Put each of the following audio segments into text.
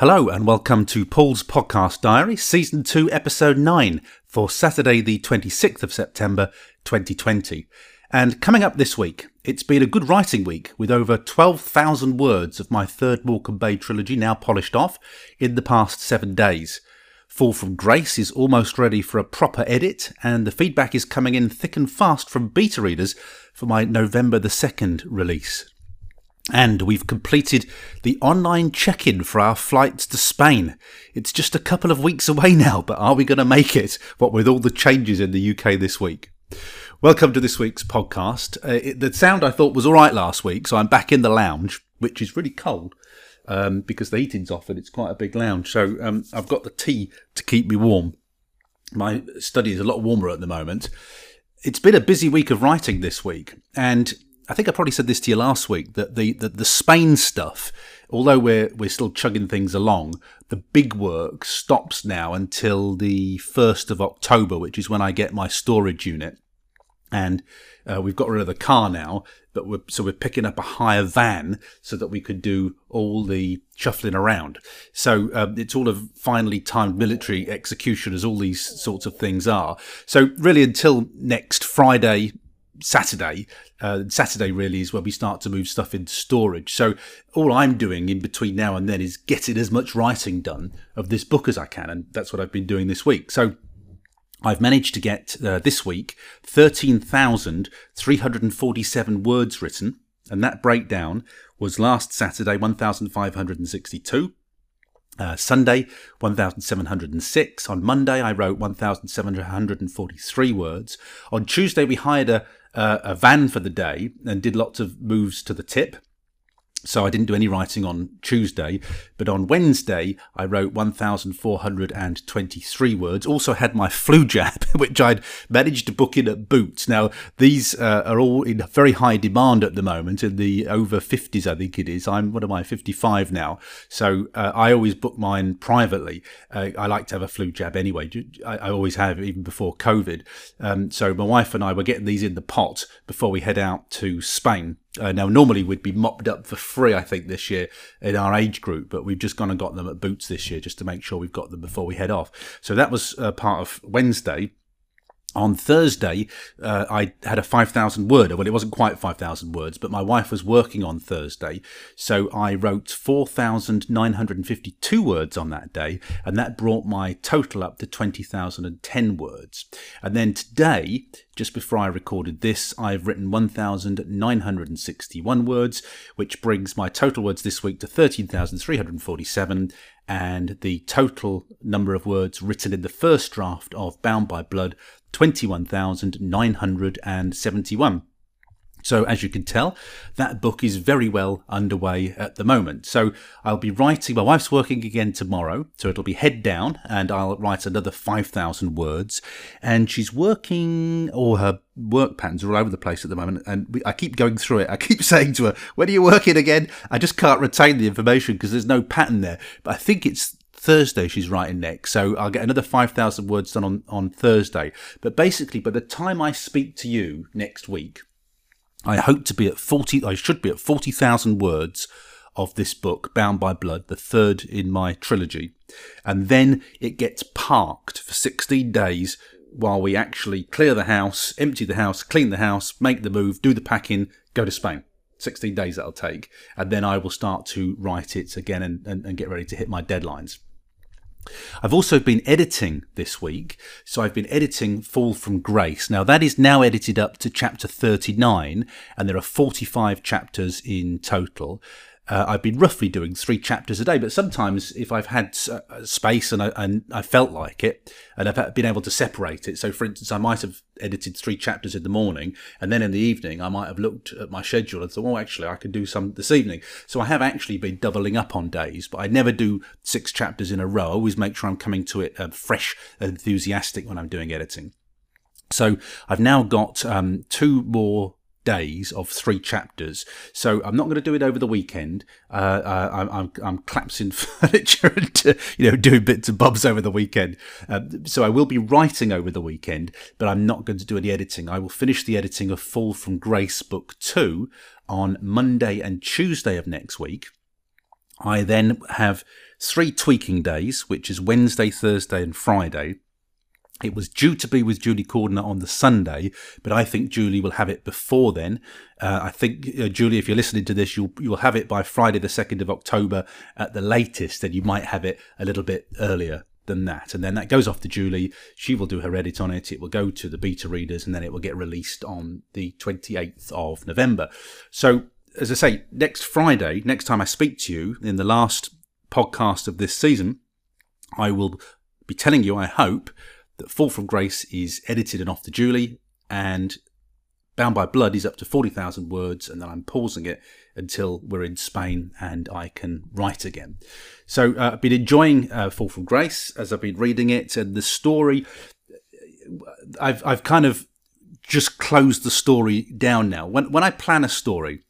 Hello and welcome to Paul's Podcast Diary, Season 2, Episode 9 for Saturday, the 26th of September 2020. And coming up this week, it's been a good writing week with over 12,000 words of my third Morecambe Bay trilogy now polished off in the past seven days. Fall from Grace is almost ready for a proper edit, and the feedback is coming in thick and fast from beta readers for my November the 2nd release. And we've completed the online check in for our flights to Spain. It's just a couple of weeks away now, but are we going to make it? What with all the changes in the UK this week? Welcome to this week's podcast. Uh, it, the sound I thought was all right last week, so I'm back in the lounge, which is really cold um, because the heating's off and it's quite a big lounge. So um, I've got the tea to keep me warm. My study is a lot warmer at the moment. It's been a busy week of writing this week, and I think I probably said this to you last week that the, the, the Spain stuff, although we're we're still chugging things along, the big work stops now until the first of October, which is when I get my storage unit, and uh, we've got rid of the car now. But we're so we're picking up a hire van so that we could do all the shuffling around. So um, it's all of finely timed military execution, as all these sorts of things are. So really, until next Friday Saturday. Uh, Saturday really is where we start to move stuff into storage. So all I'm doing in between now and then is getting as much writing done of this book as I can, and that's what I've been doing this week. So I've managed to get uh, this week 13,347 words written, and that breakdown was last Saturday 1,562. Uh, Sunday, 1,706. On Monday, I wrote 1,743 words. On Tuesday, we hired a, uh, a van for the day and did lots of moves to the tip. So I didn't do any writing on Tuesday, but on Wednesday I wrote 1,423 words. Also had my flu jab, which I'd managed to book in at Boots. Now these uh, are all in very high demand at the moment, in the over 50s, I think it is. I'm what am I, 55 now? So uh, I always book mine privately. Uh, I like to have a flu jab anyway. I, I always have, even before COVID. Um, so my wife and I were getting these in the pot before we head out to Spain. Uh, now, normally we'd be mopped up for free, I think, this year in our age group, but we've just gone and got them at Boots this year just to make sure we've got them before we head off. So that was uh, part of Wednesday on Thursday, uh, I had a 5,000 word. Well, it wasn't quite 5,000 words, but my wife was working on Thursday. So I wrote 4,952 words on that day, and that brought my total up to 20,010 words. And then today, just before I recorded this, I've written 1,961 words, which brings my total words this week to 13,347 and the total number of words written in the first draft of Bound by Blood 21,971. So, as you can tell, that book is very well underway at the moment. So, I'll be writing, my wife's working again tomorrow, so it'll be head down, and I'll write another 5,000 words. And she's working, or her work patterns are all over the place at the moment. And we, I keep going through it. I keep saying to her, When are you working again? I just can't retain the information because there's no pattern there. But I think it's Thursday she's writing next. So I'll get another 5,000 words done on, on Thursday. But basically, by the time I speak to you next week, I hope to be at 40, I should be at 40,000 words of this book, Bound by Blood, the third in my trilogy. And then it gets parked for 16 days while we actually clear the house, empty the house, clean the house, make the move, do the packing, go to Spain. 16 days that'll take. And then I will start to write it again and, and, and get ready to hit my deadlines. I've also been editing this week, so I've been editing Fall from Grace. Now, that is now edited up to chapter 39, and there are 45 chapters in total. Uh, I've been roughly doing three chapters a day, but sometimes if I've had uh, space and I, and I felt like it, and I've been able to separate it. So, for instance, I might have edited three chapters in the morning, and then in the evening, I might have looked at my schedule and thought, "Oh, actually, I could do some this evening." So I have actually been doubling up on days, but I never do six chapters in a row. I always make sure I'm coming to it uh, fresh, enthusiastic when I'm doing editing. So I've now got um, two more days of three chapters. So I'm not going to do it over the weekend. Uh, uh I'm, I'm, I'm collapsing furniture and uh, you know doing bits and bobs over the weekend. Uh, so I will be writing over the weekend, but I'm not going to do any editing. I will finish the editing of Fall from Grace Book Two on Monday and Tuesday of next week. I then have three tweaking days, which is Wednesday, Thursday, and Friday. It was due to be with Julie Cordiner on the Sunday, but I think Julie will have it before then. Uh, I think uh, Julie, if you're listening to this, you'll you'll have it by Friday, the second of October at the latest, and you might have it a little bit earlier than that. And then that goes off to Julie. She will do her edit on it. It will go to the beta readers, and then it will get released on the 28th of November. So, as I say, next Friday, next time I speak to you in the last podcast of this season, I will be telling you, I hope, that Fall from Grace is edited and off to Julie, and Bound by Blood is up to 40,000 words, and then I'm pausing it until we're in Spain and I can write again. So uh, I've been enjoying uh, Fall from Grace as I've been reading it, and the story. I've I've kind of just closed the story down now. When when I plan a story,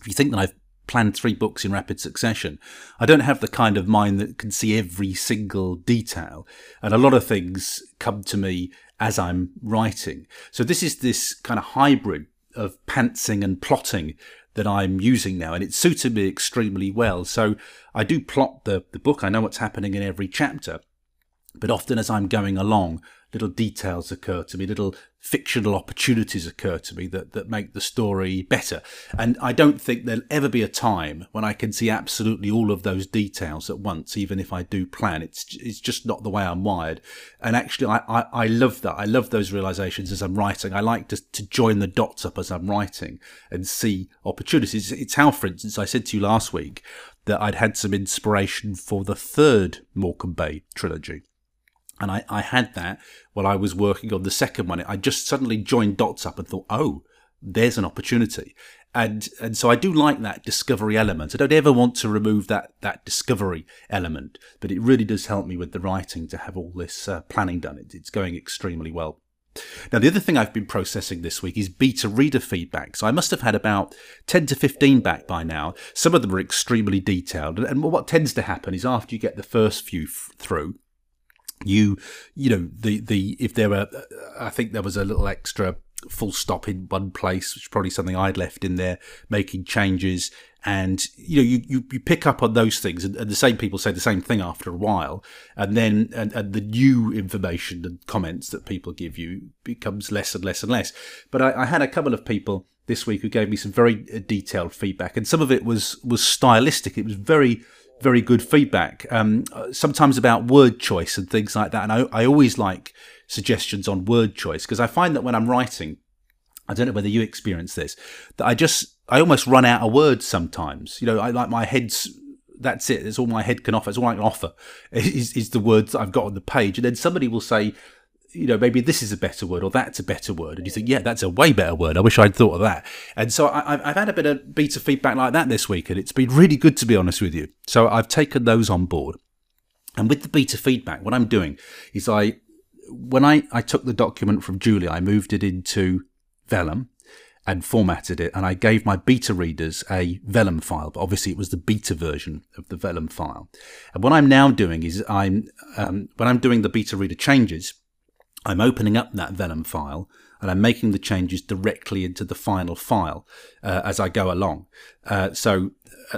if you think that I've planned three books in rapid succession. I don't have the kind of mind that can see every single detail. And a lot of things come to me as I'm writing. So this is this kind of hybrid of pantsing and plotting that I'm using now, and it suited me extremely well. So I do plot the, the book, I know what's happening in every chapter, but often as I'm going along, little details occur to me, little fictional opportunities occur to me that, that make the story better. And I don't think there'll ever be a time when I can see absolutely all of those details at once, even if I do plan. It's it's just not the way I'm wired. And actually, I, I, I love that. I love those realizations as I'm writing. I like to, to join the dots up as I'm writing and see opportunities. It's how, for instance, I said to you last week that I'd had some inspiration for the third Morecambe Bay trilogy. And I, I had that while I was working on the second one. I just suddenly joined dots up and thought, oh, there's an opportunity. And and so I do like that discovery element. I don't ever want to remove that that discovery element, but it really does help me with the writing to have all this uh, planning done. It, it's going extremely well. Now, the other thing I've been processing this week is beta reader feedback. So I must have had about 10 to 15 back by now. Some of them are extremely detailed. And what tends to happen is after you get the first few f- through, you you know the the if there were i think there was a little extra full stop in one place which is probably something i'd left in there making changes. And you know you, you, you pick up on those things and, and, the same people say the same thing after a while. And then and, and, the new information and comments that people give you becomes less and less and less. But I, I had a couple of people this week who gave me some very uh, detailed feedback and some of it was was stylistic. It was very very good feedback. Um, sometimes about word choice and things like that. And I, I always like suggestions on word choice because I find that when I'm writing, I don't know whether you experience this, that I just, I almost run out of words sometimes. You know, I like my head's, that's it. It's all my head can offer. It's all I can offer is, is the words that I've got on the page. And then somebody will say, you know, maybe this is a better word or that's a better word. And you think, yeah, that's a way better word. I wish I'd thought of that. And so I, have had a bit of beta feedback like that this week, and it's been really good to be honest with you. So I've taken those on board. And with the beta feedback, what I'm doing is I, when I, I took the document from Julie, I moved it into Vellum and formatted it, and I gave my beta readers a Vellum file, but obviously it was the beta version of the Vellum file. And what I'm now doing is I'm um, when I'm doing the beta reader changes, I'm opening up that Vellum file and I'm making the changes directly into the final file uh, as I go along. Uh, so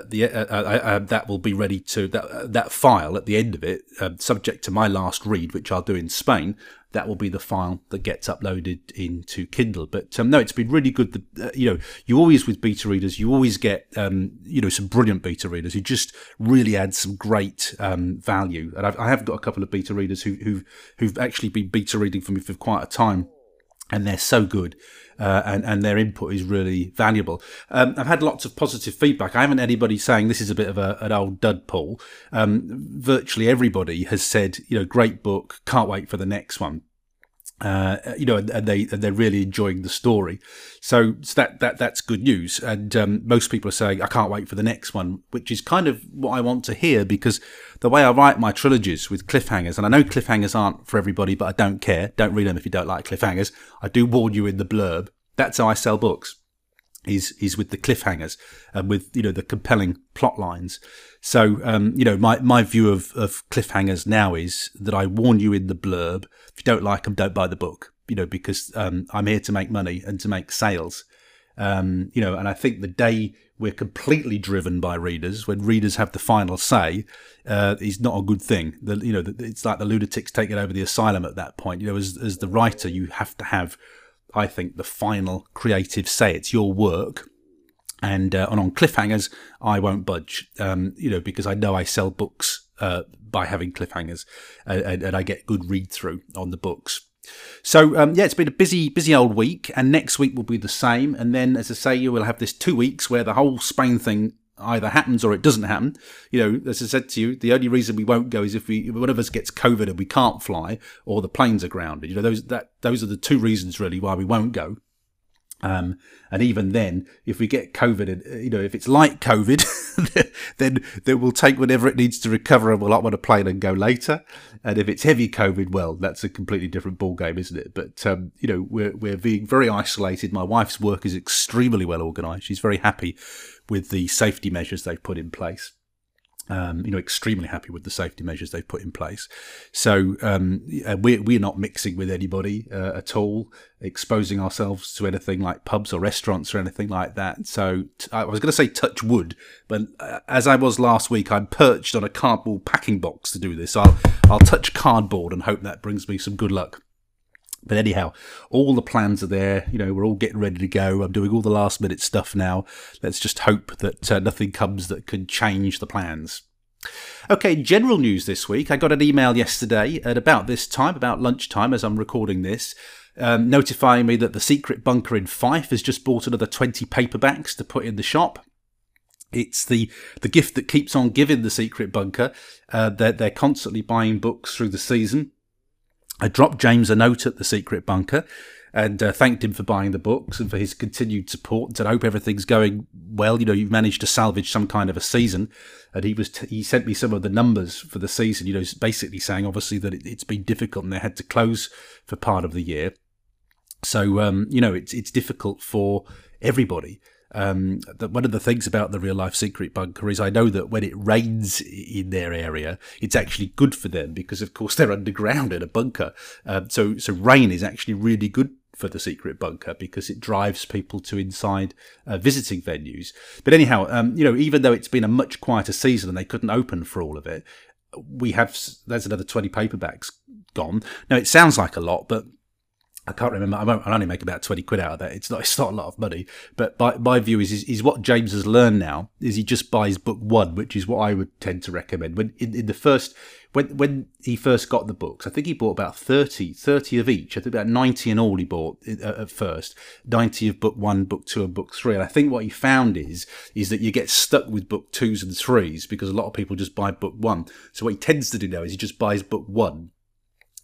the uh, uh, uh, that will be ready to that that file at the end of it, um, subject to my last read, which I'll do in Spain. That will be the file that gets uploaded into Kindle. But um, no, it's been really good. You know, you always with beta readers, you always get um, you know some brilliant beta readers who just really add some great um, value. And I've, I have got a couple of beta readers who, who've who've actually been beta reading for me for quite a time and they're so good. Uh, and, and their input is really valuable. Um, I've had lots of positive feedback. I haven't anybody saying this is a bit of a, an old dud, Paul. Um, virtually everybody has said, you know, great book, can't wait for the next one. Uh, you know, and, they and they're really enjoying the story. So, so that that that's good news. And um, most people are saying, "I can't wait for the next one," which is kind of what I want to hear because the way I write my trilogies with cliffhangers, and I know cliffhangers aren't for everybody, but I don't care. Don't read them if you don't like cliffhangers. I do warn you in the blurb. That's how I sell books. Is is with the cliffhangers and with you know the compelling plot lines. So um, you know my my view of of cliffhangers now is that I warn you in the blurb. If you don't like them, don't buy the book. You know because um, I'm here to make money and to make sales. Um, you know, and I think the day we're completely driven by readers, when readers have the final say, uh, is not a good thing. The, you know, it's like the lunatics taking over the asylum at that point. You know, as as the writer, you have to have, I think, the final creative say. It's your work, and uh, and on cliffhangers, I won't budge. Um, you know, because I know I sell books uh, by having cliffhangers, and, and I get good read through on the books. So um, yeah, it's been a busy, busy old week, and next week will be the same. And then, as I say, you will have this two weeks where the whole Spain thing either happens or it doesn't happen. You know, as I said to you, the only reason we won't go is if we one of us gets COVID and we can't fly, or the planes are grounded. You know, those that those are the two reasons really why we won't go. Um, and even then, if we get COVID, you know, if it's like COVID, then then we'll take whatever it needs to recover and we'll up on a plane and go later. And if it's heavy COVID, well, that's a completely different ball game, isn't it? But um, you know, we're we're being very isolated. My wife's work is extremely well organised. She's very happy with the safety measures they've put in place um, you know, extremely happy with the safety measures they've put in place. So um, we're we're not mixing with anybody uh, at all, exposing ourselves to anything like pubs or restaurants or anything like that. So t- I was going to say touch wood, but uh, as I was last week, I'm perched on a cardboard packing box to do this. I'll I'll touch cardboard and hope that brings me some good luck. But anyhow, all the plans are there. You know, we're all getting ready to go. I'm doing all the last minute stuff now. Let's just hope that uh, nothing comes that can change the plans. Okay, general news this week. I got an email yesterday at about this time, about lunchtime, as I'm recording this, um, notifying me that the Secret Bunker in Fife has just bought another 20 paperbacks to put in the shop. It's the, the gift that keeps on giving the Secret Bunker. Uh, they're, they're constantly buying books through the season. I dropped James a note at the secret bunker and uh, thanked him for buying the books and for his continued support. And said, "I hope everything's going well. You know, you've managed to salvage some kind of a season." And he was t- he sent me some of the numbers for the season. You know, basically saying obviously that it, has been difficult and they had to close for part of the year. So um, you know, it's it's difficult for everybody. Um, that one of the things about the real life secret bunker is I know that when it rains in their area, it's actually good for them because, of course, they're underground in a bunker. Um, so, so rain is actually really good for the secret bunker because it drives people to inside uh, visiting venues. But anyhow, um, you know, even though it's been a much quieter season and they couldn't open for all of it, we have there's another 20 paperbacks gone. Now it sounds like a lot, but I can't remember. I won't. I'll only make about twenty quid out of that. It's not. It's not a lot of money. But my, my view is, is, is what James has learned now is he just buys book one, which is what I would tend to recommend. When in, in the first when when he first got the books, I think he bought about 30, 30 of each. I think about ninety in all he bought uh, at first. Ninety of book one, book two, and book three. And I think what he found is is that you get stuck with book twos and threes because a lot of people just buy book one. So what he tends to do now is he just buys book one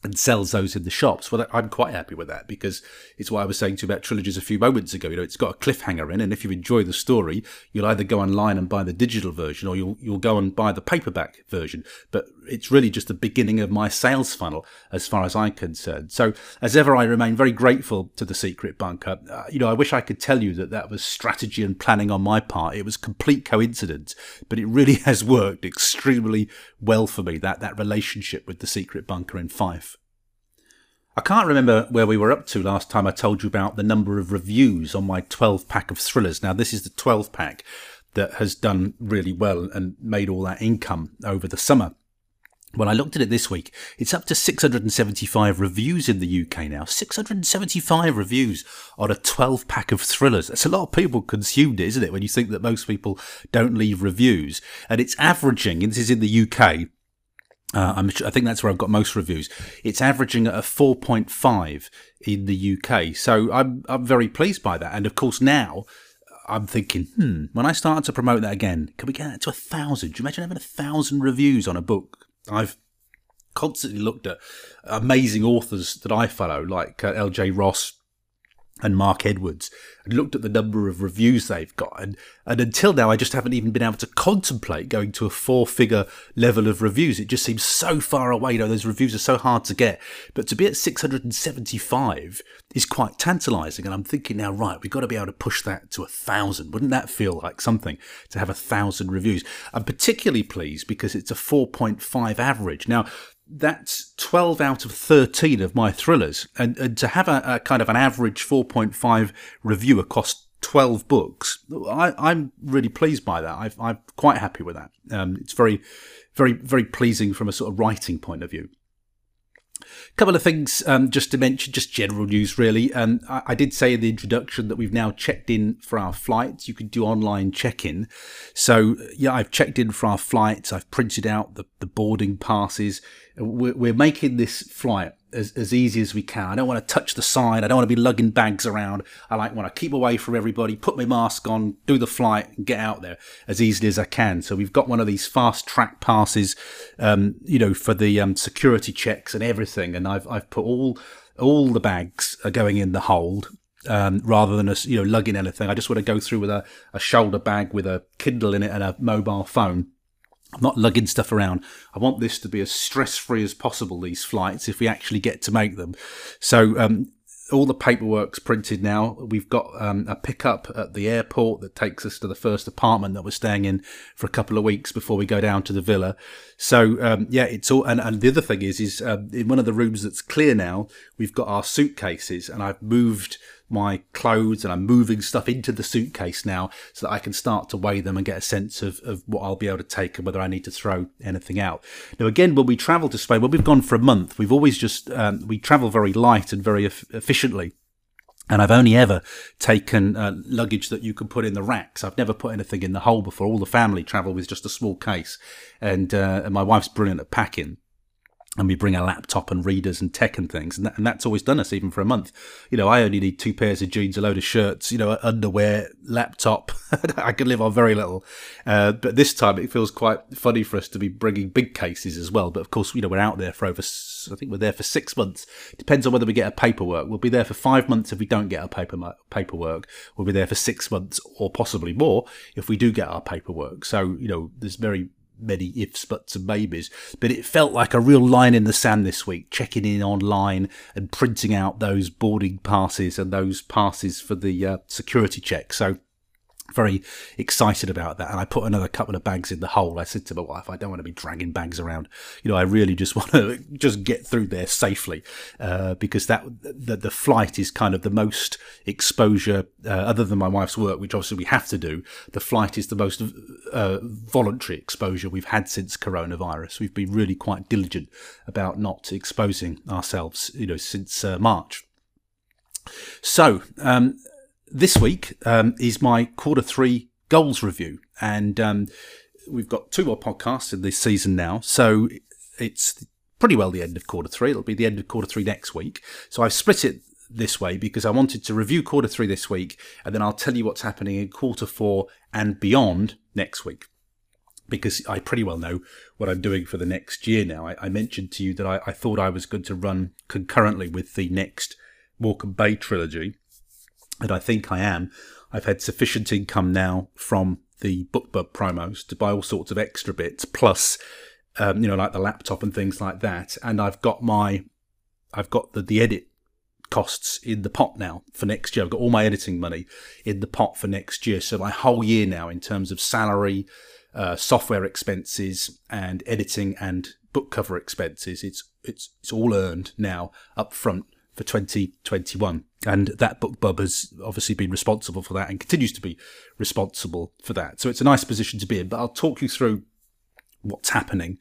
and sells those in the shops. Well, I'm quite happy with that because it's what I was saying to you about trilogies a few moments ago. You know, it's got a cliffhanger in, and if you enjoy the story, you'll either go online and buy the digital version, or you'll you'll go and buy the paperback version. But it's really just the beginning of my sales funnel, as far as I'm concerned. So, as ever, I remain very grateful to the Secret Bunker. Uh, you know, I wish I could tell you that that was strategy and planning on my part. It was complete coincidence, but it really has worked extremely well for me. That that relationship with the Secret Bunker in Fife. I can't remember where we were up to last time I told you about the number of reviews on my 12 pack of thrillers. Now, this is the 12 pack that has done really well and made all that income over the summer. When I looked at it this week, it's up to 675 reviews in the UK now. 675 reviews on a 12 pack of thrillers. That's a lot of people consumed it, isn't it? When you think that most people don't leave reviews. And it's averaging, and this is in the UK, uh, I think that's where I've got most reviews. It's averaging at a 4.5 in the UK. So I'm, I'm very pleased by that. And of course, now I'm thinking, hmm, when I start to promote that again, can we get that to a thousand? Do you imagine having a thousand reviews on a book? I've constantly looked at amazing authors that I follow, like uh, L.J. Ross, and Mark Edwards and looked at the number of reviews they've got. And, and until now, I just haven't even been able to contemplate going to a four figure level of reviews. It just seems so far away. You know, those reviews are so hard to get. But to be at 675 is quite tantalizing. And I'm thinking now, right, we've got to be able to push that to a thousand. Wouldn't that feel like something to have a thousand reviews? I'm particularly pleased because it's a 4.5 average. Now, that's 12 out of 13 of my thrillers. And, and to have a, a, kind of an average 4.5 review across 12 books, I, am really pleased by that. i am quite happy with that. Um, it's very, very, very pleasing from a sort of writing point of view. Couple of things um, just to mention, just general news really. Um, I, I, did say in the introduction that we've now checked in for our flights. You can do online check-in. So yeah, I've checked in for our flights. I've printed out the, the boarding passes. We're, we're making this flight as, as easy as we can. I don't want to touch the side. I don't want to be lugging bags around. I like want to keep away from everybody, put my mask on, do the flight, and get out there as easily as I can. So we've got one of these fast track passes, um, you know, for the um, security checks and everything. And I've I've put all all the bags are going in the hold. Um, rather than us, you know, lugging anything, I just want to go through with a, a shoulder bag with a Kindle in it and a mobile phone I'm not lugging stuff around. I want this to be as stress free as possible, these flights, if we actually get to make them. So, um, all the paperwork's printed now. We've got um, a pickup at the airport that takes us to the first apartment that we're staying in for a couple of weeks before we go down to the villa. So um, yeah, it's all. And, and, the other thing is, is um, in one of the rooms that's clear now, we've got our suitcases, and I've moved my clothes and I'm moving stuff into the suitcase now so that I can start to weigh them and get a sense of, of what I'll be able to take and whether I need to throw anything out. Now, again, when we travel to Spain, when we've gone for a month, we've always just, um, we travel very light and very efficiently. And I've only ever taken uh, luggage that you can put in the racks. I've never put anything in the hole before. All the family travel with just a small case. And, uh, and my wife's brilliant at packing and we bring a laptop and readers and tech and things, and, that, and, that's always done us even for a month. You know, I only need two pairs of jeans, a load of shirts, you know, underwear, laptop. I can live on very little. Uh, but this time it feels quite funny for us to be bringing big cases as well. But of course, you know, we're out there for over, I think we're there for six months. Depends on whether we get a paperwork. We'll be there for five months if we don't get our paper paperwork. We'll be there for six months or possibly more if we do get our paperwork. So you know, there's very many ifs, buts, and maybes. But it felt like a real line in the sand this week, checking in online and printing out those boarding passes and those passes for the uh, security check. So very excited about that. And I put another couple of bags in the hole. I said to my wife, I don't want to be dragging bags around. You know, I really just want to just get through there safely, uh, because that, the, the flight is kind of the most exposure, uh, other than my wife's work, which obviously we have to do. The flight is the most, uh, voluntary exposure we've had since coronavirus. We've been really quite diligent about not exposing ourselves, you know, since uh, March. So, um, this week um, is my quarter three goals review, and um, we've got two more podcasts in this season now, so it's pretty well the end of quarter three. It'll be the end of quarter three next week. So I've split it this way because I wanted to review quarter three this week, and then I'll tell you what's happening in quarter four and beyond next week. Because I pretty well know what I'm doing for the next year now. I, I mentioned to you that I, I thought I was going to run concurrently with the next Morecambe Bay trilogy and I think I am. I've had sufficient income now from the BookBub promos to buy all sorts of extra bits, plus, um, you know, like the laptop and things like that. And I've got my, I've got the, the edit costs in the pot now for next year. I've got all my editing money in the pot for next year. So my whole year now, in terms of salary, uh, software expenses, and editing and book cover expenses, it's it's it's all earned now up front for 2021. And that BookBub has obviously been responsible for that and continues to be responsible for that. So it's a nice position to be in. But I'll talk you through what's happening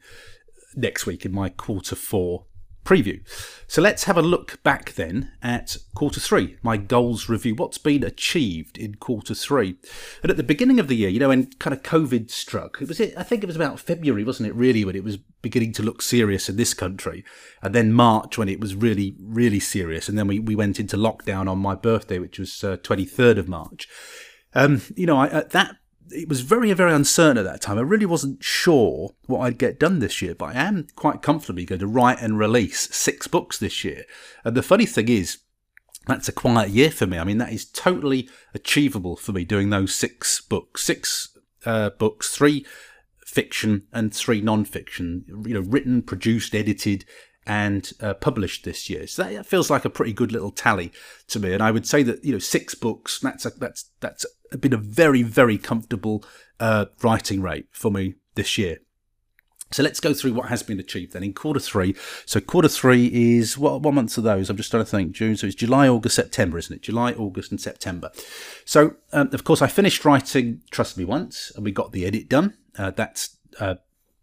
next week in my quarter four preview. So let's have a look back then at quarter three, my goals review. What's been achieved in quarter three? And at the beginning of the year, you know, when kind of COVID struck, it was. I think it was about February, wasn't it? Really, when it was beginning to look serious in this country, and then March when it was really, really serious, and then we we went into lockdown on my birthday, which was uh, third of March. Um, you know, I, at that it was very, very uncertain at that time. I really wasn't sure what I'd get done this year, but I am quite comfortably going to write and release six books this year. And the funny thing is, that's a quiet year for me. I mean, that is totally achievable for me doing those six books. Six uh, books, three fiction and three non-fiction. You know, written, produced, edited, and uh, published this year. So that feels like a pretty good little tally to me. And I would say that you know six books. That's a, that's that's been a very very comfortable uh, writing rate for me this year. So let's go through what has been achieved then in quarter three. So quarter three is what what months are those? I'm just trying to think. June, so it's July, August, September, isn't it? July, August, and September. So um, of course I finished writing Trust Me Once, and we got the edit done. Uh, that's uh,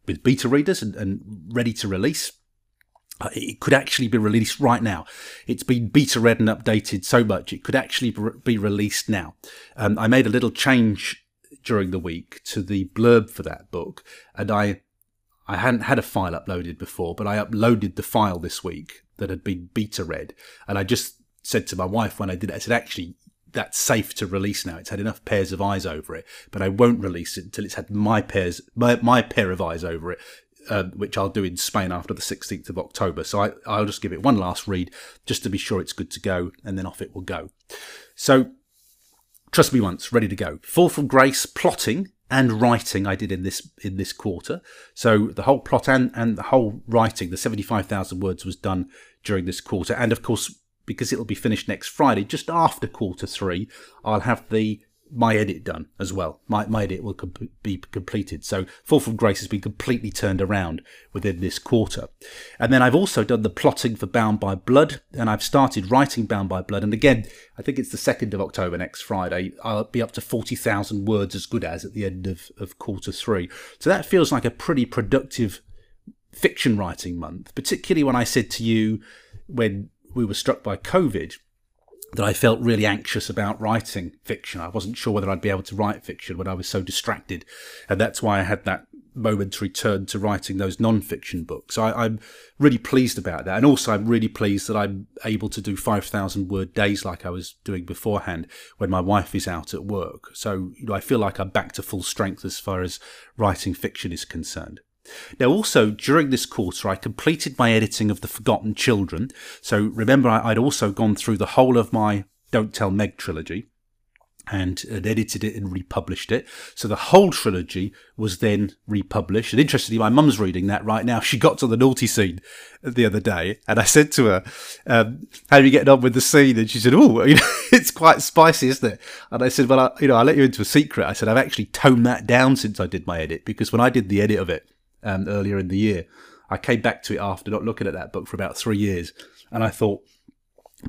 with beta readers and, and ready to release. Uh, it could actually be released right now. It's been beta read and updated so much it could actually be released now. Um, I made a little change during the week to the blurb for that book, and I I hadn't had a file uploaded before, but I uploaded the file this week that had been beta read, and I just said to my wife when I did it, I said actually that's safe to release now. It's had enough pairs of eyes over it, but I won't release it until it's had my pairs, my, my pair of eyes over it uh, which I'll do in Spain after the 16th of October. So I, I'll just give it one last read just to be sure it's good to go, and then off it will go. So trust me once, ready to go. Fall from Grace, plotting and writing I did in this in this quarter. So the whole plot and, and the whole writing, the 75,000 words was done during this quarter. And of course, because it'll be finished next Friday, just after quarter three, I'll have the my edit done as well. My, my edit will com- be completed. So Fall from Grace has been completely turned around within this quarter. And then I've also done the plotting for Bound by Blood, and I've started writing Bound by Blood. And again, I think it's the 2nd of October next Friday. I'll be up to 40,000 words as good as at the end of, of quarter three. So that feels like a pretty productive fiction writing month, particularly when I said to you when we were struck by COVID that I felt really anxious about writing fiction. I wasn't sure whether I'd be able to write fiction when I was so distracted. And that's why I had that momentary turn to writing those non-fiction books. I, am really pleased about that. And also I'm really pleased that I'm able to do 5,000 word days like I was doing beforehand when my wife is out at work. So you know, I feel like I'm back to full strength as far as writing fiction is concerned. Now, also during this quarter, I completed my editing of The Forgotten Children. So remember, I'd also gone through the whole of my Don't Tell Meg trilogy and had edited it and republished it. So the whole trilogy was then republished. And interestingly, my mum's reading that right now. She got to the naughty scene the other day, and I said to her, um, "How are you getting on with the scene?" And she said, "Oh, you know, it's quite spicy, isn't it?" And I said, "Well, I, you know, I'll let you into a secret." I said, "I've actually toned that down since I did my edit because when I did the edit of it." Um, earlier in the year. I came back to it after not looking at that book for about three years, and I thought,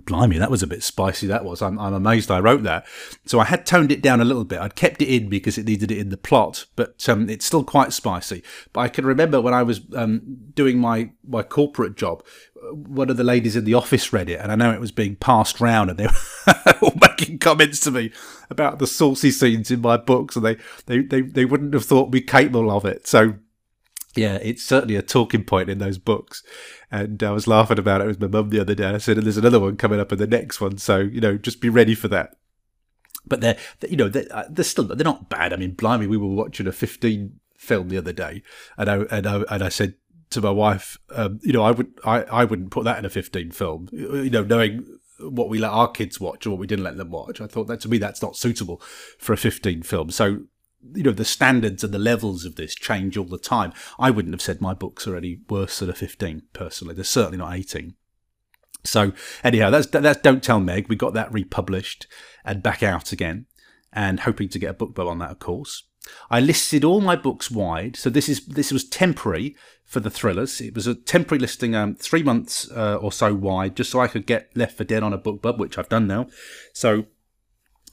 blimey, that was a bit spicy. That was. I'm, I'm amazed I wrote that. So I had toned it down a little bit. I'd kept it in because it needed it in the plot, but um, it's still quite spicy. But I can remember when I was um, doing my my corporate job, one of the ladies in the office read it, and I know it was being passed round, and they were all making comments to me about the saucy scenes in my books, and they they they, they wouldn't have thought me capable of it. So yeah, it's certainly a talking point in those books. And I was laughing about it with my mum the other day. I said, and there's another one coming up in the next one. So, you know, just be ready for that. But they're, you know, they're, uh, they're still, they're not bad. I mean, blimey, we were watching a 15 film the other day and I, and I, and I said to my wife, um, you know, I would, I, I wouldn't put that in a 15 film, you know, knowing what we let our kids watch or what we didn't let them watch. I thought that to me, that's not suitable for a 15 film. So you know the standards and the levels of this change all the time. I wouldn't have said my books are any worse than a 15 personally. They're certainly not 18. So anyhow, that's that's Don't Tell Meg. We got that republished and back out again, and hoping to get a BookBub on that, of course. I listed all my books wide, so this is this was temporary for the thrillers. It was a temporary listing, um, three months uh, or so wide, just so I could get Left for Dead on a BookBub, which I've done now. So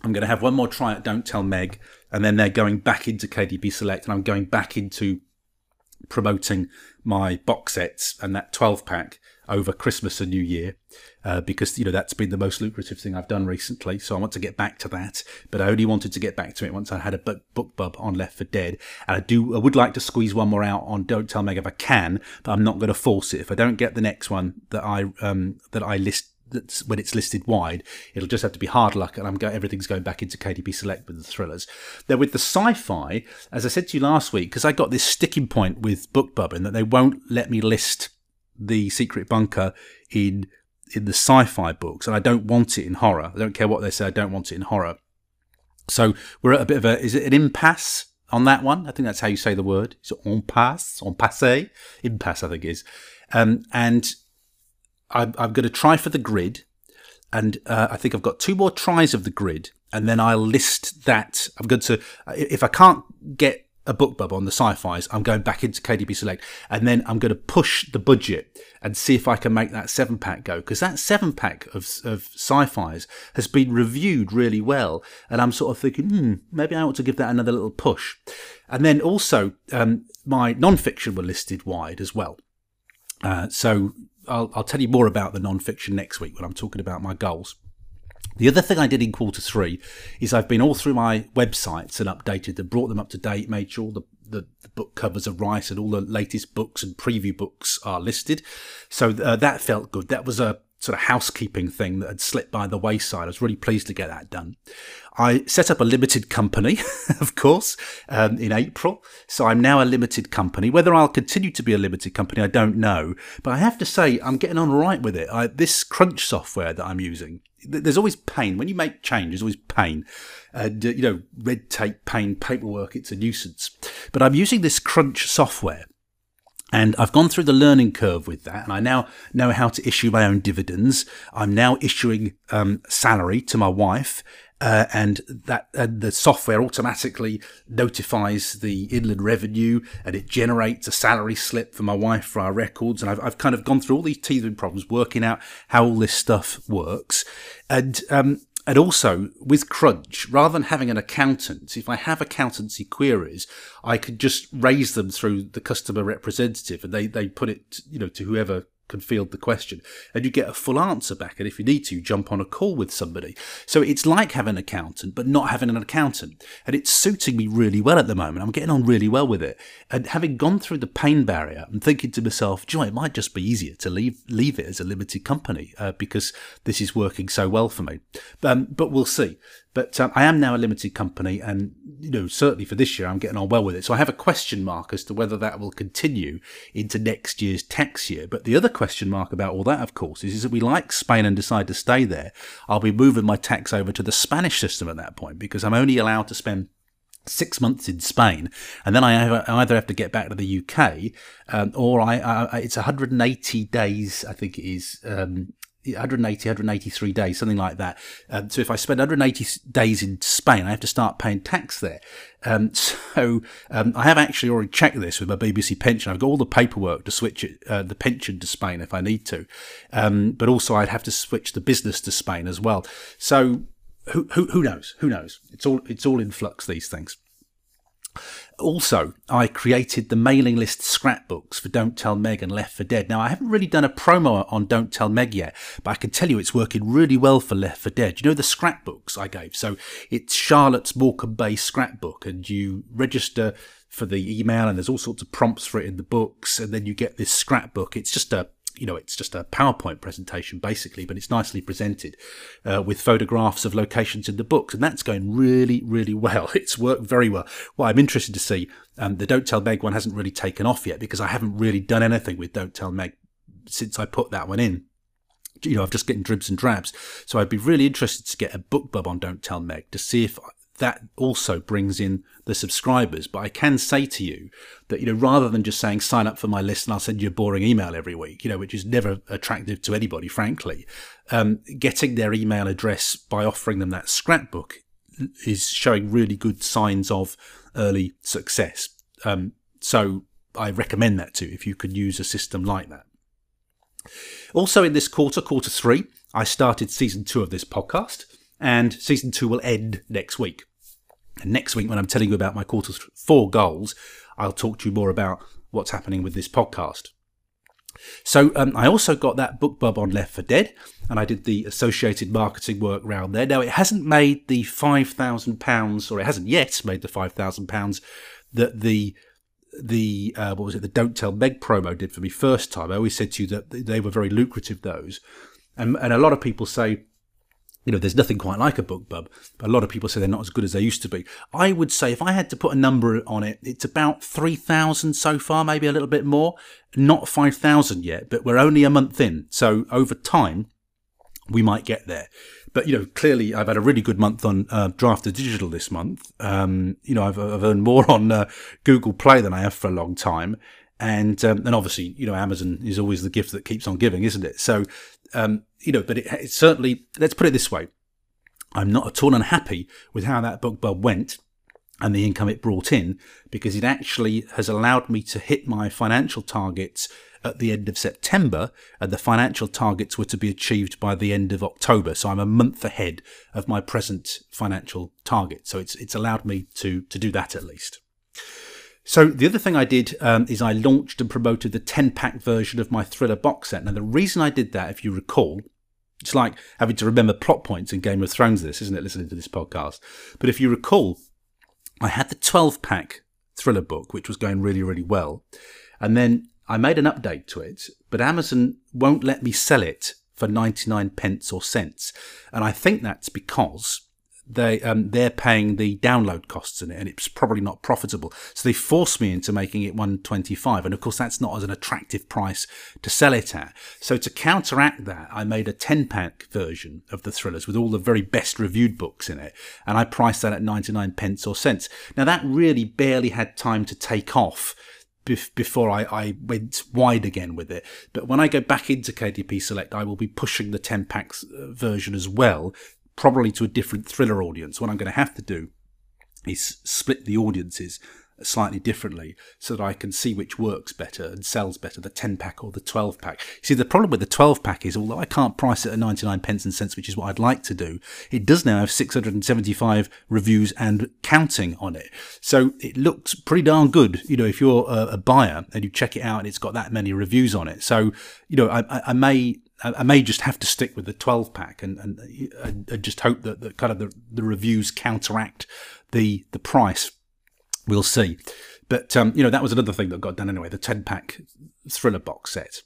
I'm going to have one more try at Don't Tell Meg and then they're going back into KDP Select, and I'm going back into promoting my box sets and that 12 pack over Christmas and New Year uh, because you know that's been the most lucrative thing I've done recently. So I want to get back to that, but I only wanted to get back to it once I had a book, bub on Left for Dead, and I do I would like to squeeze one more out on Don't Tell Meg if I can, but I'm not going to force it. If I don't get the next one that I um, that I list when it's listed wide, it'll just have to be hard luck, and I'm going, everything's going back into KDP Select with the thrillers. Now with the sci-fi, as I said to you last week, because I got this sticking point with BookBub that they won't let me list the Secret Bunker in in the sci-fi books, and I don't want it in horror. I don't care what they say. I don't want it in horror. So we're at a bit of a is it an impasse on that one? I think that's how you say the word. Is it impasse? Impasse? Impasse, I think is. Um, and I'm, I'm going to try for the grid, and uh, I think I've got two more tries of the grid, and then I'll list that. I'm going to if I can't get a BookBub on the sci-fis, I'm going back into KDP Select, and then I'm going to push the budget and see if I can make that seven pack go because that seven pack of of sci-fis has been reviewed really well, and I'm sort of thinking, hmm, maybe I ought to give that another little push. And then also, um, my non-fiction were listed wide as well. Uh, so I'll, I'll tell you more about the non-fiction next week when I'm talking about my goals. The other thing I did in quarter three is I've been all through my websites and updated them, brought them up to date, made sure the, the, the book covers are right and all the latest books and preview books are listed. So uh, that felt good. That was a sort of housekeeping thing that had slipped by the wayside. I was really pleased to get that done. I set up a limited company, of course, um, in April. So I'm now a limited company. Whether I'll continue to be a limited company, I don't know. But I have to say, I'm getting on right with it. I, this crunch software that I'm using, there's always pain. When you make change, there's always pain. And, uh, you know, red tape, pain, paperwork, it's a nuisance. But I'm using this crunch software and I've gone through the learning curve with that, and I now know how to issue my own dividends. I'm now issuing um, salary to my wife, uh, and that and the software automatically notifies the inland revenue, and it generates a salary slip for my wife for our records. And I've, I've kind of gone through all these teething problems, working out how all this stuff works, and um, and also with Crunch, rather than having an accountant, if I have accountancy queries, I could just raise them through the customer representative and they, they put it, you know, to whoever can field the question and you get a full answer back. And if you need to, jump on a call with somebody. So it's like having an accountant, but not having an accountant. And it's suiting me really well at the moment. I'm getting on really well with it. And having gone through the pain barrier, I'm thinking to myself, Joy, it might just be easier to leave, leave it as a limited company uh, because this is working so well for me. Um, but we'll see. But um, I am now a limited company, and you know certainly for this year, I'm getting on well with it. So I have a question mark as to whether that will continue into next year's tax year. But the other question mark about all that, of course, is, is that we like Spain and decide to stay there. I'll be moving my tax over to the Spanish system at that point because I'm only allowed to spend six months in Spain, and then I either have to get back to the UK, um, or I, I, it's 180 days, I think it is, um, 180, 183 days, something like that. Um, so if I spend 180 days in Spain, I have to start paying tax there. Um, so um, I have actually already checked this with my BBC pension. I've got all the paperwork to switch it, uh, the pension to Spain if I need to. Um, but also I'd have to switch the business to Spain as well. So who, who, who knows? Who knows? It's all, it's all in flux, these things. Also, I created the mailing list scrapbooks for Don't Tell Meg and Left for Dead. Now, I haven't really done a promo on Don't Tell Meg yet, but I can tell you it's working really well for Left for Dead. You know the scrapbooks I gave? So it's Charlotte's Morecambe Bay scrapbook, and you register for the email, and there's all sorts of prompts for it in the books, and then you get this scrapbook. It's just a you know, it's just a PowerPoint presentation basically, but it's nicely presented uh, with photographs of locations in the books, and that's going really, really well. It's worked very well. Well, I'm interested to see um, the Don't Tell Meg one hasn't really taken off yet because I haven't really done anything with Don't Tell Meg since I put that one in. You know, I've just getting dribs and drabs. So I'd be really interested to get a BookBub on Don't Tell Meg to see if that also brings in the subscribers. But I can say to you that, you know, rather than just saying sign up for my list and I'll send you a boring email every week, you know, which is never attractive to anybody, frankly, um, getting their email address by offering them that scrapbook is showing really good signs of early success. Um, so I recommend that too if you could use a system like that. Also, in this quarter, quarter three, I started season two of this podcast and season two will end next week. And next week, when I'm telling you about my quarter four goals, I'll talk to you more about what's happening with this podcast. So um, I also got that BookBub on Left for Dead, and I did the associated marketing work around there. Now it hasn't made the five thousand pounds, or it hasn't yet made the five thousand pounds that the the uh, what was it the Don't Tell Meg promo did for me first time. I always said to you that they were very lucrative those, and and a lot of people say you know, there's nothing quite like a BookBub. A lot of people say they're not as good as they used to be. I would say if I had to put a number on it, it's about 3,000 so far, maybe a little bit more. Not 5,000 yet, but we're only a month in. So over time, we might get there. But, you know, clearly I've had a really good month on uh, Draft2Digital this month. Um, you know, I've, I've earned more on uh, Google Play than I have for a long time. And, um, and obviously, you know, Amazon is always the gift that keeps on giving, isn't it? So, um, you know, but it, it certainly, let's put it this way. I'm not at all unhappy with how that book BookBub went. and the income it brought in because it actually has allowed me to hit my financial targets at the end of September, and the financial targets were to be achieved by the end of October. So I'm a month ahead of my present financial target. So it's it's allowed me to to do that at least. So the other thing I did um, is I launched and promoted the 10 pack version of my thriller box set. Now the reason I did that, if you recall, it's like having to remember plot points in Game of Thrones. This isn't it? Listening to this podcast, but if you recall, I had the 12 pack thriller book, which was going really really well, and then I made an update to it, but Amazon won't let me sell it for 99 pence or cents. And I think that's because they um, they're paying the download costs in it, and it's probably not profitable. So they force me into making it 125, and of course that's not as an attractive price to sell it at. So to counteract that, I made a 10 pack version of the thrillers with all the very best reviewed books in it, and I priced that at 99 pence or cents. Now that really barely had time to take off before I, I went wide again with it. But when I go back into KDP Select, I will be pushing the 10 packs uh, version as well, probably to a different thriller audience. What I'm going to have to do is split the audiences slightly differently so that I can see which works better and sells better, the 10 pack or the 12 pack. See, the problem with the 12 pack is although I can't price it at 99 pence and cents, which is what I'd like to do, it does now have 675 reviews and counting on it. So it looks pretty darn good, you know, if you're a, buyer and you check it out and it's got that many reviews on it. So, you know, I, I may I may just have to stick with the 12 pack and, and, and just hope that, that kind of the, the reviews counteract the the price we'll see. But um, you know that was another thing that got done anyway. The ten pack thriller box set.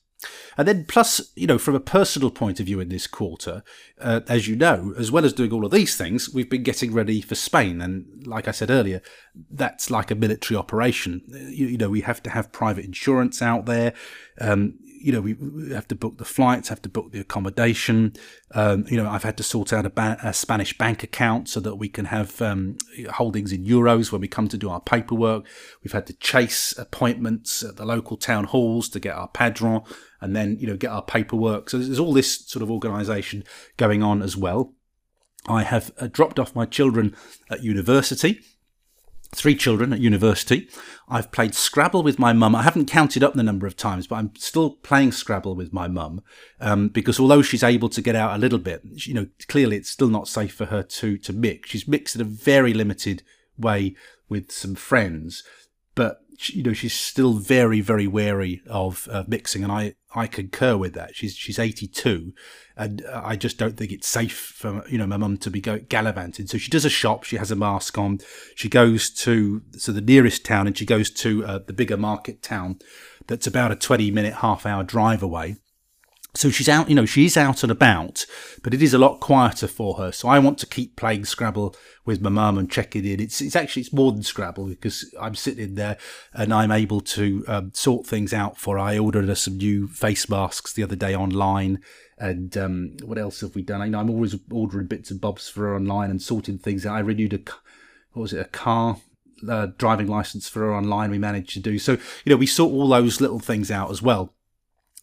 And then, plus, you know, from a personal point of view in this quarter, uh, as you know, as well as doing all of these things, we've been getting ready for Spain. And like I said earlier, that's like a military operation. You, you know, we have to have private insurance out there. Um, you know, we have to book the flights, have to book the accommodation. Um, you know, I've had to sort out a, ba- a, Spanish bank account so that we can have um, holdings in euros when we come to do our paperwork. We've had to chase appointments at the local town halls to get our padron and then, you know, get our paperwork. So there's all this sort of organisation going on as well. I have uh, dropped off my children at university three children at university. I've played Scrabble with my mum. I haven't counted up the number of times, but I'm still playing Scrabble with my mum um, because although she's able to get out a little bit, you know, clearly it's still not safe for her to to mix. She's mixed in a very limited way with some friends, but you know she's still very very wary of uh, mixing, and I I concur with that. She's she's 82, and I just don't think it's safe for you know my mum to be go, gallivanting. So she does a shop. She has a mask on. She goes to so the nearest town, and she goes to uh, the bigger market town that's about a 20 minute half hour drive away so she's out, you know, she's out and about, but it is a lot quieter for her. So I want to keep playing Scrabble with my mum and checking in. It's it's actually it's more than Scrabble because I'm sitting there and I'm able to um, sort things out for her. I ordered her some new face masks the other day online, and um, what else have we done? I know I'm always ordering bits and bobs for her online and sorting things out. I renewed a what was it a car uh, driving license for her online. We managed to do so. You know, we sort all those little things out as well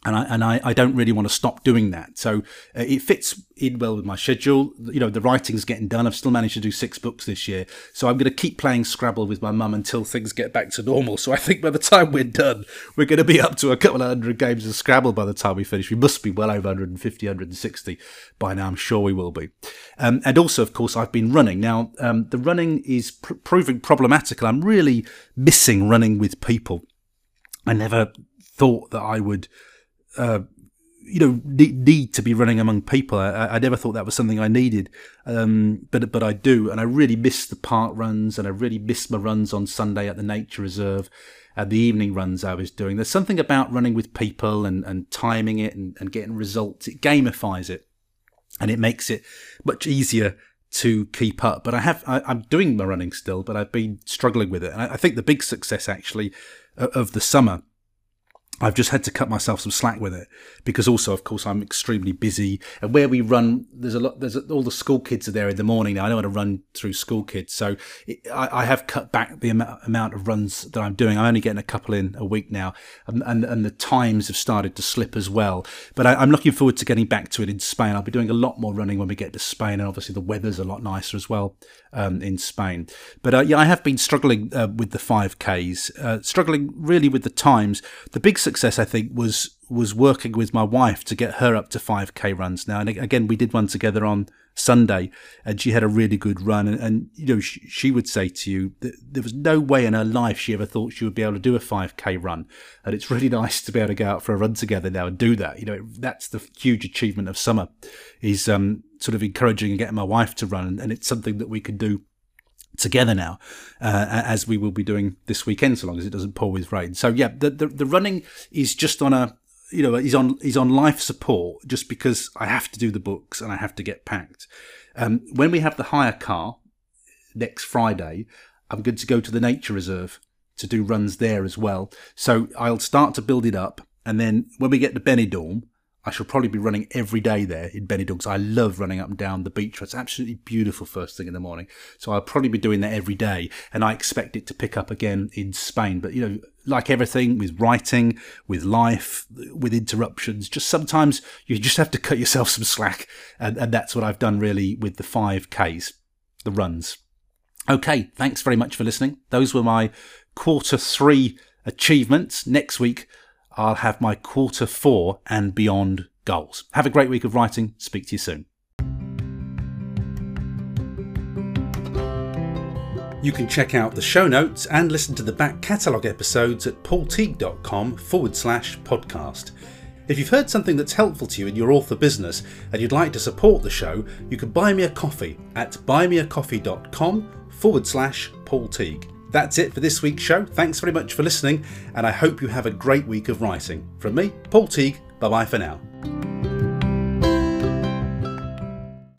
and I and I, I don't really want to stop doing that. So uh, it fits in well with my schedule. You know, the writing's getting done. I've still managed to do six books this year, so I'm going to keep playing Scrabble with my mum until things get back to normal. So I think by the time we're done, we're going to be up to a couple of hundred games of Scrabble by the time we finish. We must be well over 150, 160 by now. I'm sure we will be. Um, and also, of course, I've been running. Now, um, the running is pr- proving problematical. I'm really missing running with people. I never thought that I would uh, you know need to be running among people. I, I, never thought that was something I needed, um, but but I do, and I really miss the park runs, and I really miss my runs on Sunday at the nature reserve, and the evening runs I was doing. There's something about running with people and, and timing it and, and getting results. It gamifies it, and it makes it much easier to keep up. But I have I, am doing my running still, but I've been struggling with it. And I, I think the big success actually of the summer I've just had to cut myself some slack with it because also, of course, I'm extremely busy. And where we run, there's a lot. There's all the school kids are there in the morning now. I don't want to run through school kids, so it, I, I, have cut back the amount of runs that I'm doing. I'm only getting a couple in a week now, and and, and the times have started to slip as well. But I, am looking forward to getting back to it in Spain. I'll be doing a lot more running when we get to Spain, and obviously the weather's a lot nicer as well um, in Spain. But uh, yeah, I have been struggling uh, with the 5Ks, uh, struggling really with the times. The big success, I think, was was working with my wife to get her up to 5k runs. Now and again we did one together on sunday and she had a really good run. And, and you know she, she, would say to you that there was no way in her life she ever thought she would be able to do a 5k run. And it's really nice to be able to go out for a run together now and do that. You know that's the huge achievement of summer is um, sort of encouraging and getting my wife to run. And, and it's something that we can do together now, uh, as we will be doing this weekend, so long as it doesn't pour with rain. So yeah, the, the, the running is just on a you know he's on he's on life support just because I have to do the books and I have to get packed. Um, when we have the hire car next Friday, I'm going to go to the nature reserve to do runs there as well. So I'll start to build it up, and then when we get to Benidorm, I shall probably be running every day there in Benidorm. I love running up and down the beach. It's absolutely beautiful first thing in the morning. So I'll probably be doing that every day, and I expect it to pick up again in Spain. But you know, like everything with writing, with life, with interruptions, just sometimes you just have to cut yourself some slack, and, and that's what I've done really with the five Ks, the runs. Okay, thanks very much for listening. Those were my quarter three achievements. Next week I'll have my quarter four and beyond goals. Have a great week of writing. Speak to you soon. You can check out the show notes and listen to the back catalogue episodes at paulteague.com forward slash podcast. If you've heard something that's helpful to you in your author business and you'd like to support the show, you can buy me a coffee at buymeacoffee.com forward slash Paul Teague. That's it for this week's show. Thanks very much for listening, and I hope you have a great week of writing. From me, Paul Teague, bye bye for now.